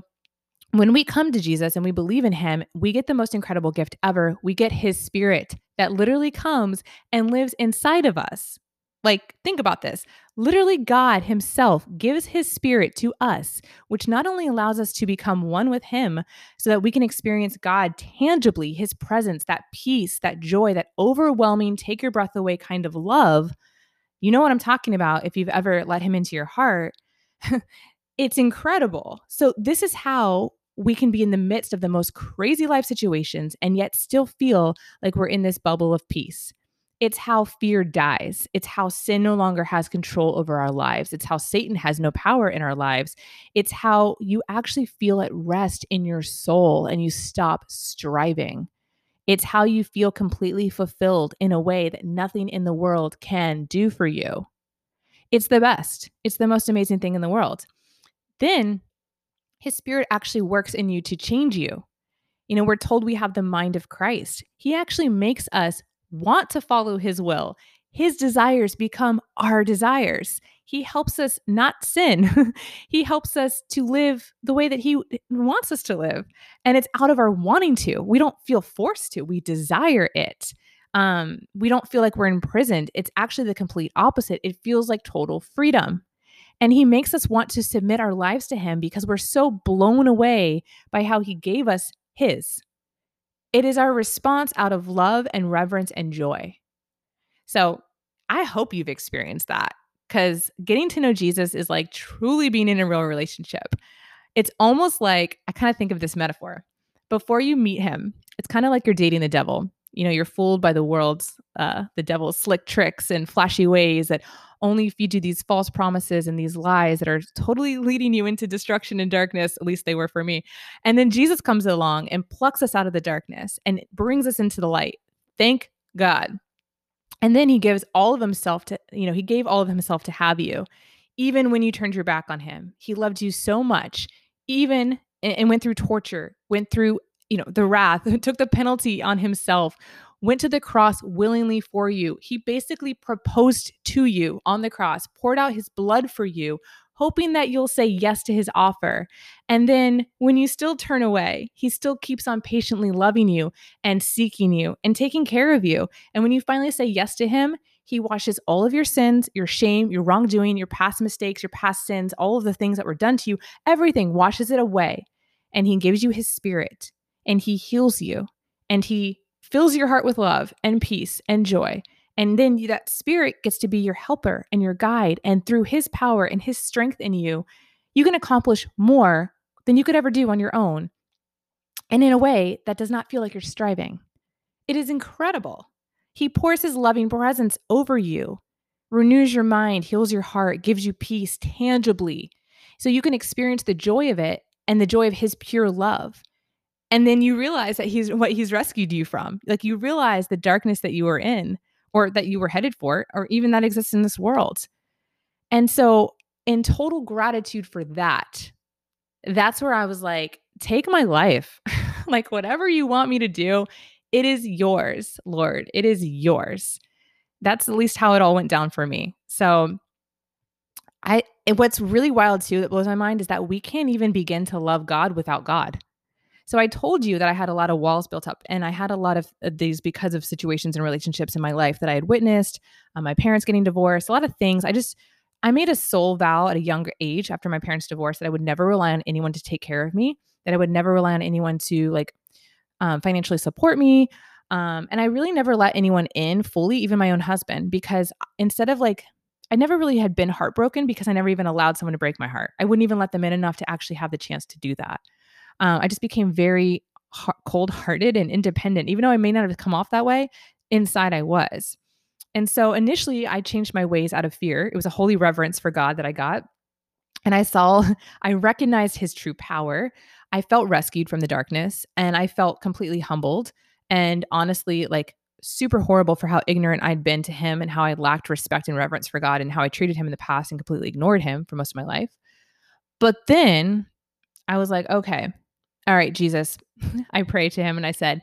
when we come to Jesus and we believe in him, we get the most incredible gift ever. We get his spirit that literally comes and lives inside of us. Like, think about this. Literally, God Himself gives His Spirit to us, which not only allows us to become one with Him so that we can experience God tangibly, His presence, that peace, that joy, that overwhelming, take your breath away kind of love. You know what I'm talking about if you've ever let Him into your heart. it's incredible. So, this is how we can be in the midst of the most crazy life situations and yet still feel like we're in this bubble of peace. It's how fear dies. It's how sin no longer has control over our lives. It's how Satan has no power in our lives. It's how you actually feel at rest in your soul and you stop striving. It's how you feel completely fulfilled in a way that nothing in the world can do for you. It's the best. It's the most amazing thing in the world. Then his spirit actually works in you to change you. You know, we're told we have the mind of Christ. He actually makes us want to follow his will. His desires become our desires. He helps us not sin. he helps us to live the way that He wants us to live. And it's out of our wanting to. We don't feel forced to, we desire it. Um, we don't feel like we're imprisoned. It's actually the complete opposite. It feels like total freedom. And He makes us want to submit our lives to Him because we're so blown away by how He gave us His. It is our response out of love and reverence and joy. So I hope you've experienced that because getting to know Jesus is like truly being in a real relationship. It's almost like I kind of think of this metaphor. Before you meet him, it's kind of like you're dating the devil. You know, you're fooled by the world's, uh, the devil's slick tricks and flashy ways that only feed you do these false promises and these lies that are totally leading you into destruction and darkness. At least they were for me. And then Jesus comes along and plucks us out of the darkness and brings us into the light. Thank God. And then he gives all of himself to, you know, he gave all of himself to have you, even when you turned your back on him. He loved you so much, even and went through torture, went through, you know, the wrath, took the penalty on himself, went to the cross willingly for you. He basically proposed to you on the cross, poured out his blood for you, hoping that you'll say yes to his offer. And then when you still turn away, he still keeps on patiently loving you and seeking you and taking care of you. And when you finally say yes to him, he washes all of your sins, your shame, your wrongdoing, your past mistakes, your past sins, all of the things that were done to you, everything washes it away. And he gives you his spirit and he heals you and he fills your heart with love and peace and joy. And then that spirit gets to be your helper and your guide. And through his power and his strength in you, you can accomplish more than you could ever do on your own. And in a way that does not feel like you're striving. It is incredible. He pours his loving presence over you, renews your mind, heals your heart, gives you peace tangibly. So you can experience the joy of it and the joy of his pure love. And then you realize that he's what he's rescued you from. Like you realize the darkness that you were in or that you were headed for, or even that exists in this world. And so, in total gratitude for that, that's where I was like, take my life. like, whatever you want me to do, it is yours, Lord. It is yours. That's at least how it all went down for me. So, I, what's really wild too that blows my mind is that we can't even begin to love God without God. So I told you that I had a lot of walls built up, and I had a lot of uh, these because of situations and relationships in my life that I had witnessed. Uh, my parents getting divorced, a lot of things. I just I made a soul vow at a younger age after my parents' divorce that I would never rely on anyone to take care of me, that I would never rely on anyone to like um, financially support me. Um, and I really never let anyone in fully, even my own husband, because instead of like, I never really had been heartbroken because I never even allowed someone to break my heart. I wouldn't even let them in enough to actually have the chance to do that um, I just became very cold hearted and independent. Even though I may not have come off that way, inside I was. And so initially, I changed my ways out of fear. It was a holy reverence for God that I got. And I saw, I recognized his true power. I felt rescued from the darkness and I felt completely humbled and honestly, like super horrible for how ignorant I'd been to him and how I lacked respect and reverence for God and how I treated him in the past and completely ignored him for most of my life. But then I was like, okay, all right, Jesus, I pray to him and I said,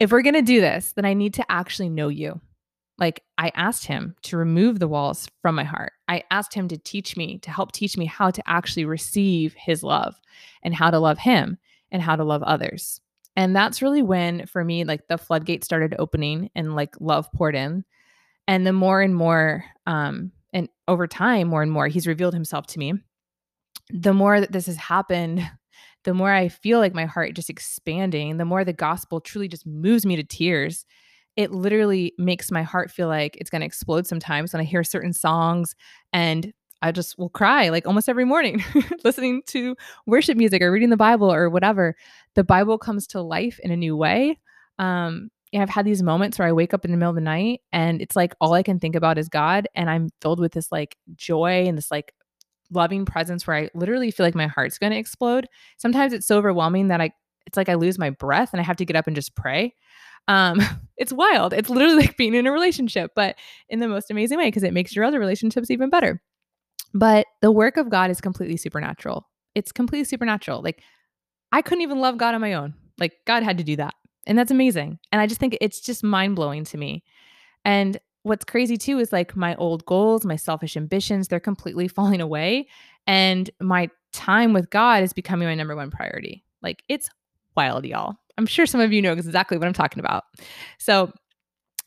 if we're going to do this, then I need to actually know you. Like I asked him to remove the walls from my heart. I asked him to teach me, to help teach me how to actually receive his love and how to love him and how to love others. And that's really when, for me, like the floodgate started opening and like love poured in. And the more and more, um, and over time, more and more, he's revealed himself to me. The more that this has happened, the more I feel like my heart just expanding, the more the gospel truly just moves me to tears. It literally makes my heart feel like it's going to explode sometimes when I hear certain songs and I just will cry like almost every morning listening to worship music or reading the Bible or whatever. The Bible comes to life in a new way. Um, and I've had these moments where I wake up in the middle of the night and it's like all I can think about is God. And I'm filled with this like joy and this like loving presence where I literally feel like my heart's going to explode. Sometimes it's so overwhelming that I it's like I lose my breath and I have to get up and just pray. Um, it's wild. It's literally like being in a relationship, but in the most amazing way because it makes your other relationships even better. But the work of God is completely supernatural. It's completely supernatural. Like I couldn't even love God on my own. Like God had to do that. And that's amazing. And I just think it's just mind blowing to me. And what's crazy too is like my old goals, my selfish ambitions, they're completely falling away. And my time with God is becoming my number one priority. Like it's wild, y'all. I'm sure some of you know exactly what I'm talking about. So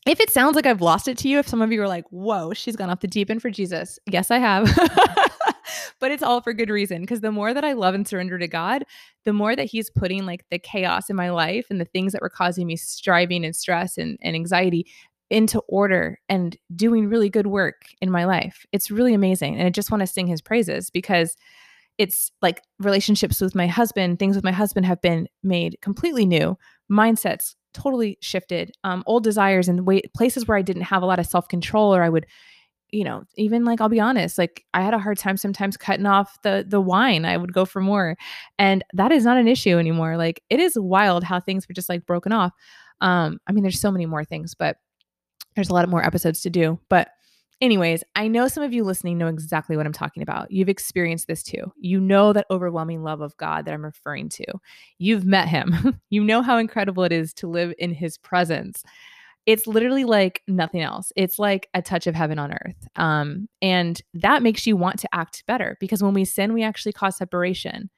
if it sounds like I've lost it to you, if some of you are like, whoa, she's gone off the deep end for Jesus, yes, I have. but it's all for good reason. Because the more that I love and surrender to God, the more that He's putting like the chaos in my life and the things that were causing me striving and stress and, and anxiety into order and doing really good work in my life. It's really amazing. And I just want to sing His praises because it's like relationships with my husband, things with my husband have been made completely new, mindsets totally shifted, um, old desires and way, places where I didn't have a lot of self control, or I would, you know, even like I'll be honest, like I had a hard time sometimes cutting off the the wine. I would go for more, and that is not an issue anymore. Like it is wild how things were just like broken off. Um, I mean, there's so many more things, but there's a lot more episodes to do, but Anyways, I know some of you listening know exactly what I'm talking about. You've experienced this too. You know that overwhelming love of God that I'm referring to. You've met him. you know how incredible it is to live in his presence. It's literally like nothing else. It's like a touch of heaven on earth. Um, and that makes you want to act better because when we sin, we actually cause separation.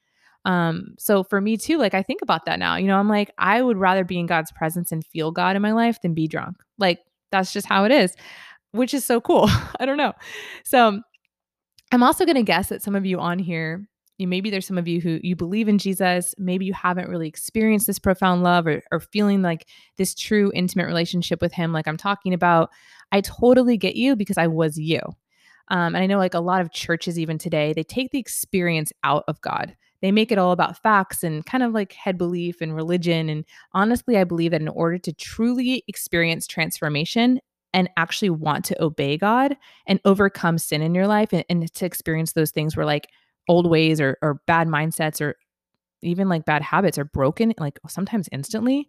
Um, so for me too, like I think about that now. You know, I'm like, I would rather be in God's presence and feel God in my life than be drunk. Like that's just how it is which is so cool. I don't know. So I'm also going to guess that some of you on here, you, maybe there's some of you who you believe in Jesus, maybe you haven't really experienced this profound love or, or feeling like this true intimate relationship with him like I'm talking about. I totally get you because I was you. Um, and I know like a lot of churches even today, they take the experience out of God. They make it all about facts and kind of like head belief and religion. And honestly, I believe that in order to truly experience transformation, and actually want to obey God and overcome sin in your life and, and to experience those things where like old ways or, or bad mindsets or even like bad habits are broken, like sometimes instantly,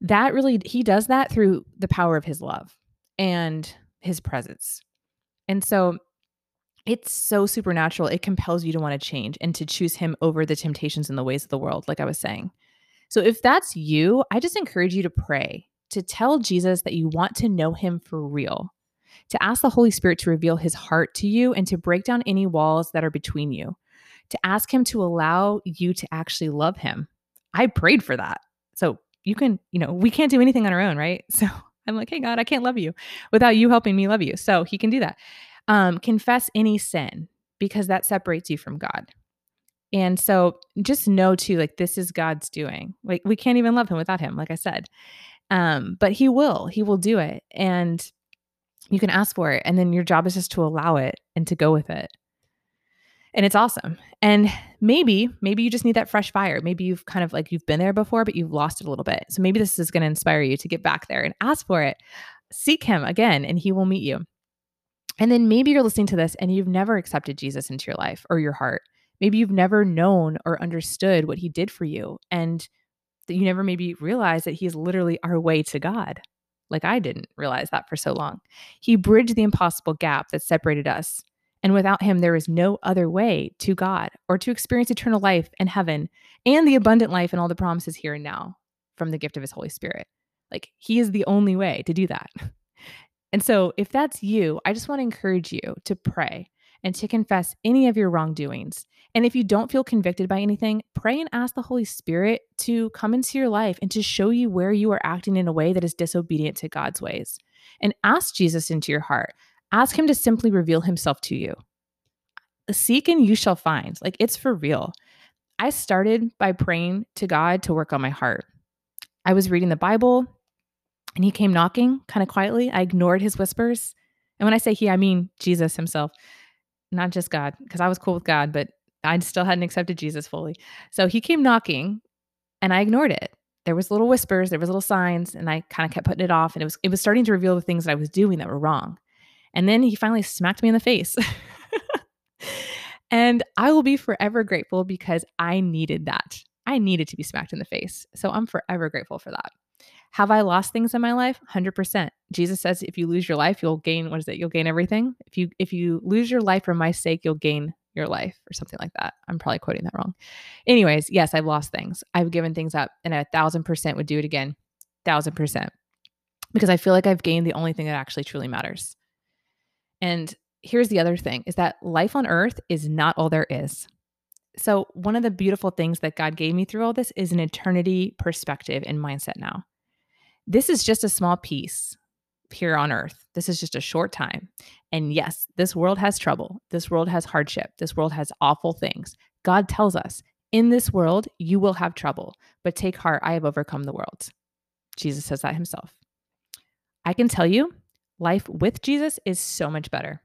that really, he does that through the power of his love and his presence. And so it's so supernatural. It compels you to want to change and to choose him over the temptations and the ways of the world, like I was saying. So if that's you, I just encourage you to pray to tell Jesus that you want to know him for real, to ask the Holy Spirit to reveal his heart to you and to break down any walls that are between you, to ask him to allow you to actually love him. I prayed for that. So you can, you know, we can't do anything on our own, right? So I'm like, hey, God, I can't love you without you helping me love you. So he can do that. Um, confess any sin because that separates you from God. And so just know too, like, this is God's doing. Like, we can't even love him without him, like I said. Um, but he will, he will do it. And you can ask for it. And then your job is just to allow it and to go with it. And it's awesome. And maybe, maybe you just need that fresh fire. Maybe you've kind of like you've been there before, but you've lost it a little bit. So maybe this is going to inspire you to get back there and ask for it. Seek him again, and he will meet you. And then maybe you're listening to this and you've never accepted Jesus into your life or your heart. Maybe you've never known or understood what he did for you. And that you never maybe realized that he is literally our way to God. Like I didn't realize that for so long. He bridged the impossible gap that separated us. And without him, there is no other way to God or to experience eternal life and heaven and the abundant life and all the promises here and now from the gift of his Holy Spirit. Like he is the only way to do that. And so, if that's you, I just want to encourage you to pray and to confess any of your wrongdoings. And if you don't feel convicted by anything, pray and ask the Holy Spirit to come into your life and to show you where you are acting in a way that is disobedient to God's ways. And ask Jesus into your heart. Ask Him to simply reveal Himself to you. Seek and you shall find. Like it's for real. I started by praying to God to work on my heart. I was reading the Bible and He came knocking kind of quietly. I ignored His whispers. And when I say He, I mean Jesus Himself not just God, because I was cool with God, but I still hadn't accepted Jesus fully. So he came knocking and I ignored it. There was little whispers, there was little signs, and I kind of kept putting it off. And it was it was starting to reveal the things that I was doing that were wrong. And then he finally smacked me in the face. and I will be forever grateful because I needed that. I needed to be smacked in the face. So I'm forever grateful for that. Have I lost things in my life? 100%. Jesus says if you lose your life, you'll gain what is it? You'll gain everything. If you if you lose your life for my sake, you'll gain your life or something like that. I'm probably quoting that wrong. Anyways, yes, I've lost things. I've given things up and a thousand percent would do it again. Thousand percent. Because I feel like I've gained the only thing that actually truly matters. And here's the other thing is that life on earth is not all there is. So, one of the beautiful things that God gave me through all this is an eternity perspective and mindset now. This is just a small piece here on earth. This is just a short time. And yes, this world has trouble. This world has hardship. This world has awful things. God tells us, in this world, you will have trouble, but take heart, I have overcome the world. Jesus says that himself. I can tell you, life with Jesus is so much better.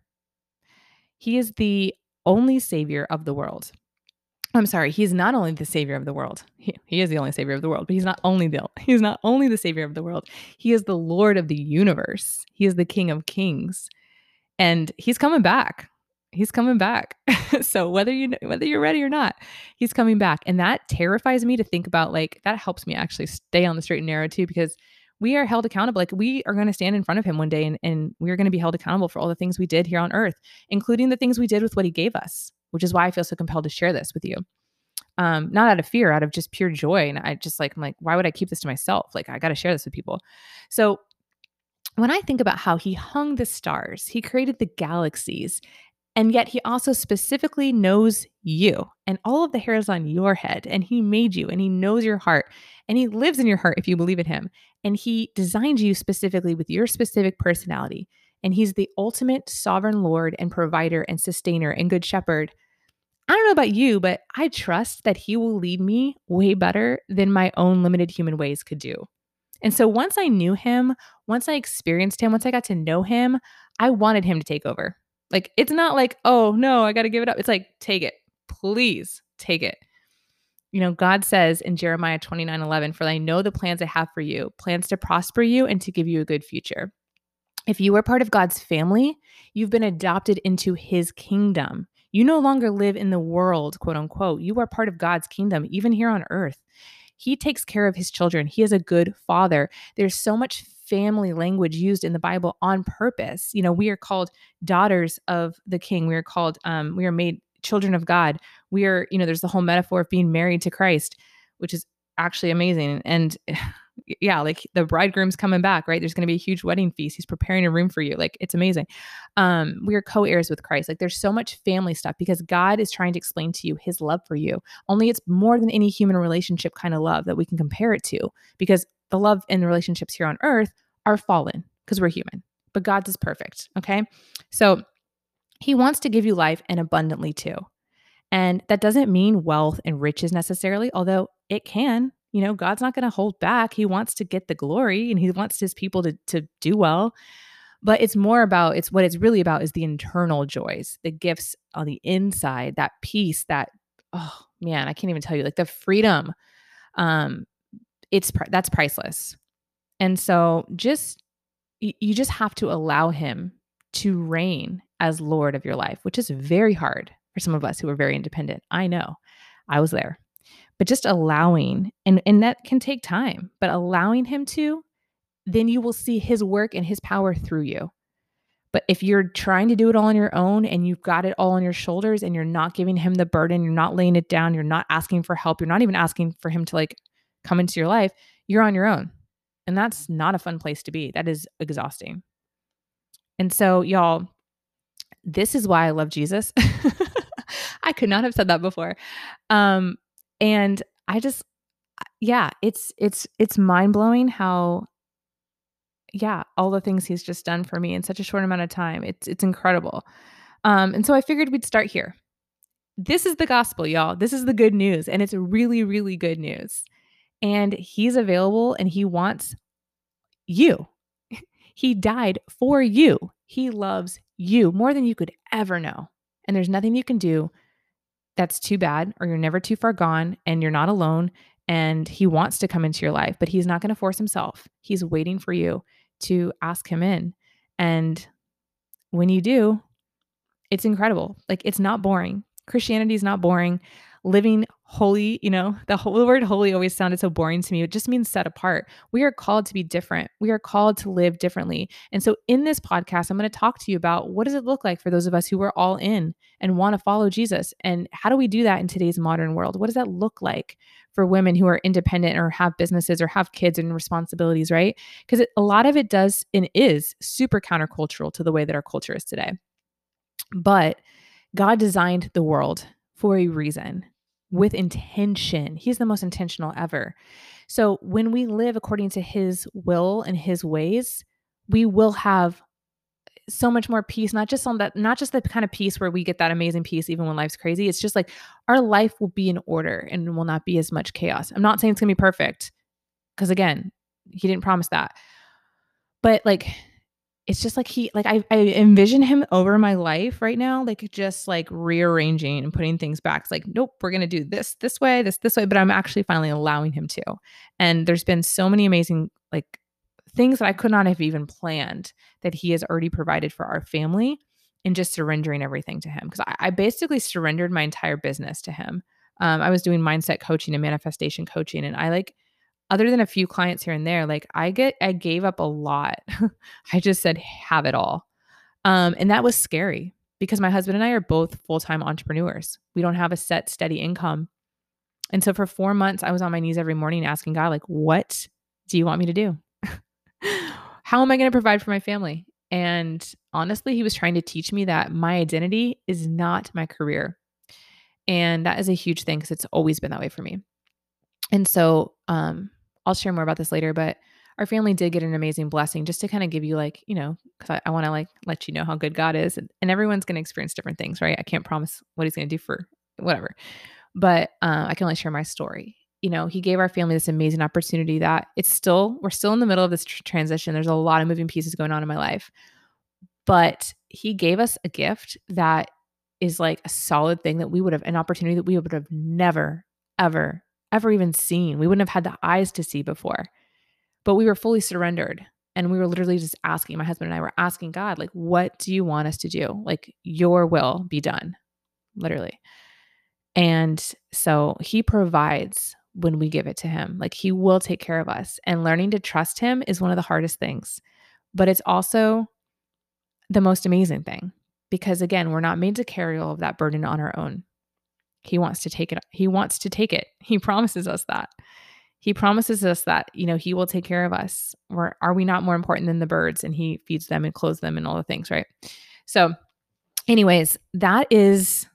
He is the only savior of the world. I'm sorry, he's not only the savior of the world. He, he, is the only savior of the world, but he's not only the he's not only the savior of the world. He is the lord of the universe. He is the king of kings. And he's coming back. He's coming back. so whether you whether you're ready or not, he's coming back. And that terrifies me to think about like that helps me actually stay on the straight and narrow too because we are held accountable. Like we are going to stand in front of him one day and, and we are going to be held accountable for all the things we did here on earth, including the things we did with what he gave us which is why I feel so compelled to share this with you. Um, not out of fear, out of just pure joy. And I just like, I'm like, why would I keep this to myself? Like, I got to share this with people. So, when I think about how he hung the stars, he created the galaxies, and yet he also specifically knows you and all of the hairs on your head. And he made you and he knows your heart and he lives in your heart if you believe in him. And he designed you specifically with your specific personality. And he's the ultimate sovereign Lord and provider and sustainer and good shepherd I don't know about you, but I trust that he will lead me way better than my own limited human ways could do. And so once I knew him, once I experienced him, once I got to know him, I wanted him to take over. Like, it's not like, oh, no, I got to give it up. It's like, take it. Please take it. You know, God says in Jeremiah 29 11, For I know the plans I have for you, plans to prosper you and to give you a good future. If you are part of God's family, you've been adopted into his kingdom. You no longer live in the world, quote unquote. You are part of God's kingdom, even here on earth. He takes care of his children. He is a good father. There's so much family language used in the Bible on purpose. You know, we are called daughters of the king. We are called, um, we are made children of God. We are, you know, there's the whole metaphor of being married to Christ, which is actually amazing. And yeah, like the bridegroom's coming back, right? There's going to be a huge wedding feast. He's preparing a room for you. Like it's amazing. Um, we are co-heirs with Christ. Like there's so much family stuff because God is trying to explain to you his love for you. Only it's more than any human relationship kind of love that we can compare it to because the love and the relationships here on earth are fallen because we're human, but God's is perfect. Okay. So he wants to give you life and abundantly too. And that doesn't mean wealth and riches necessarily, although it can you know, God's not going to hold back. He wants to get the glory and he wants his people to to do well. But it's more about it's what it's really about is the internal joys, the gifts on the inside, that peace, that oh man, I can't even tell you like the freedom. Um it's that's priceless. And so just you just have to allow him to reign as Lord of your life, which is very hard for some of us who are very independent. I know. I was there but just allowing and and that can take time but allowing him to then you will see his work and his power through you. But if you're trying to do it all on your own and you've got it all on your shoulders and you're not giving him the burden you're not laying it down you're not asking for help you're not even asking for him to like come into your life you're on your own. And that's not a fun place to be. That is exhausting. And so y'all this is why i love jesus. I could not have said that before. Um, and I just yeah, it's it's it's mind-blowing how yeah, all the things he's just done for me in such a short amount of time. It's it's incredible. Um and so I figured we'd start here. This is the gospel, y'all. This is the good news and it's really really good news. And he's available and he wants you. he died for you. He loves you more than you could ever know. And there's nothing you can do that's too bad or you're never too far gone and you're not alone and he wants to come into your life, but he's not going to force himself. He's waiting for you to ask him in. And when you do, it's incredible. Like it's not boring. Christianity is not boring. Living holy, you know, the whole word holy always sounded so boring to me. It just means set apart. We are called to be different. We are called to live differently. And so in this podcast, I'm going to talk to you about what does it look like for those of us who are all in and want to follow Jesus? And how do we do that in today's modern world? What does that look like for women who are independent or have businesses or have kids and responsibilities, right? Because a lot of it does and is super countercultural to the way that our culture is today. But God designed the world for a reason with intention. He's the most intentional ever. So when we live according to his will and his ways, we will have so much more peace not just on that not just the kind of peace where we get that amazing peace even when life's crazy it's just like our life will be in order and will not be as much chaos i'm not saying it's going to be perfect because again he didn't promise that but like it's just like he like I, I envision him over my life right now like just like rearranging and putting things back. It's like nope we're gonna do this this way this this way but i'm actually finally allowing him to. And there's been so many amazing like things that i could not have even planned that he has already provided for our family and just surrendering everything to him. Because I, I, basically surrendered my entire business to him. Um, i was doing mindset coaching and manifestation coaching and i like other than a few clients here and there, like I get, I gave up a lot. I just said, have it all. Um, and that was scary because my husband and I are both full time entrepreneurs. We don't have a set, steady income. And so for four months, I was on my knees every morning asking God, like, what do you want me to do? How am I going to provide for my family? And honestly, he was trying to teach me that my identity is not my career. And that is a huge thing because it's always been that way for me. And so, um, I'll share more about this later, but our family did get an amazing blessing just to kind of give you like, you know, because I, I want to like let you know how good God is. And, and everyone's going to experience different things, right? I can't promise what he's going to do for whatever, but uh, I can only share my story. You know, he gave our family this amazing opportunity that it's still, we're still in the middle of this tr- transition. There's a lot of moving pieces going on in my life, but he gave us a gift that is like a solid thing that we would have, an opportunity that we would have never, ever ever even seen. We wouldn't have had the eyes to see before. But we were fully surrendered. And we were literally just asking, my husband and I were asking God, like, what do you want us to do? Like, your will be done, literally. And so he provides when we give it to him. Like, he will take care of us. And learning to trust him is one of the hardest things. But it's also the most amazing thing because, again, we're not made to carry all of that burden on our own. He wants to take it. He wants to take it. He promises us that. He promises us that, you know, he will take care of us. Or are we not more important than the birds? And he feeds them and clothes them and all the things, right? So, anyways, that is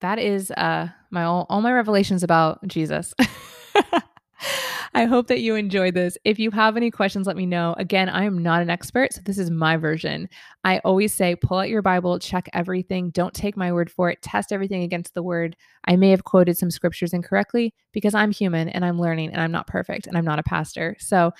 that is uh my all, all my revelations about Jesus. I hope that you enjoyed this. If you have any questions, let me know. Again, I am not an expert, so this is my version. I always say pull out your Bible, check everything. Don't take my word for it. Test everything against the word. I may have quoted some scriptures incorrectly because I'm human and I'm learning and I'm not perfect and I'm not a pastor. So,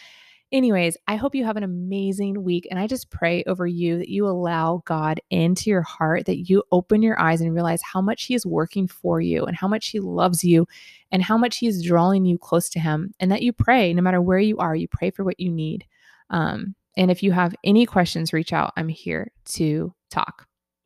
Anyways, I hope you have an amazing week. And I just pray over you that you allow God into your heart, that you open your eyes and realize how much He is working for you and how much He loves you and how much He is drawing you close to Him. And that you pray, no matter where you are, you pray for what you need. Um, and if you have any questions, reach out. I'm here to talk.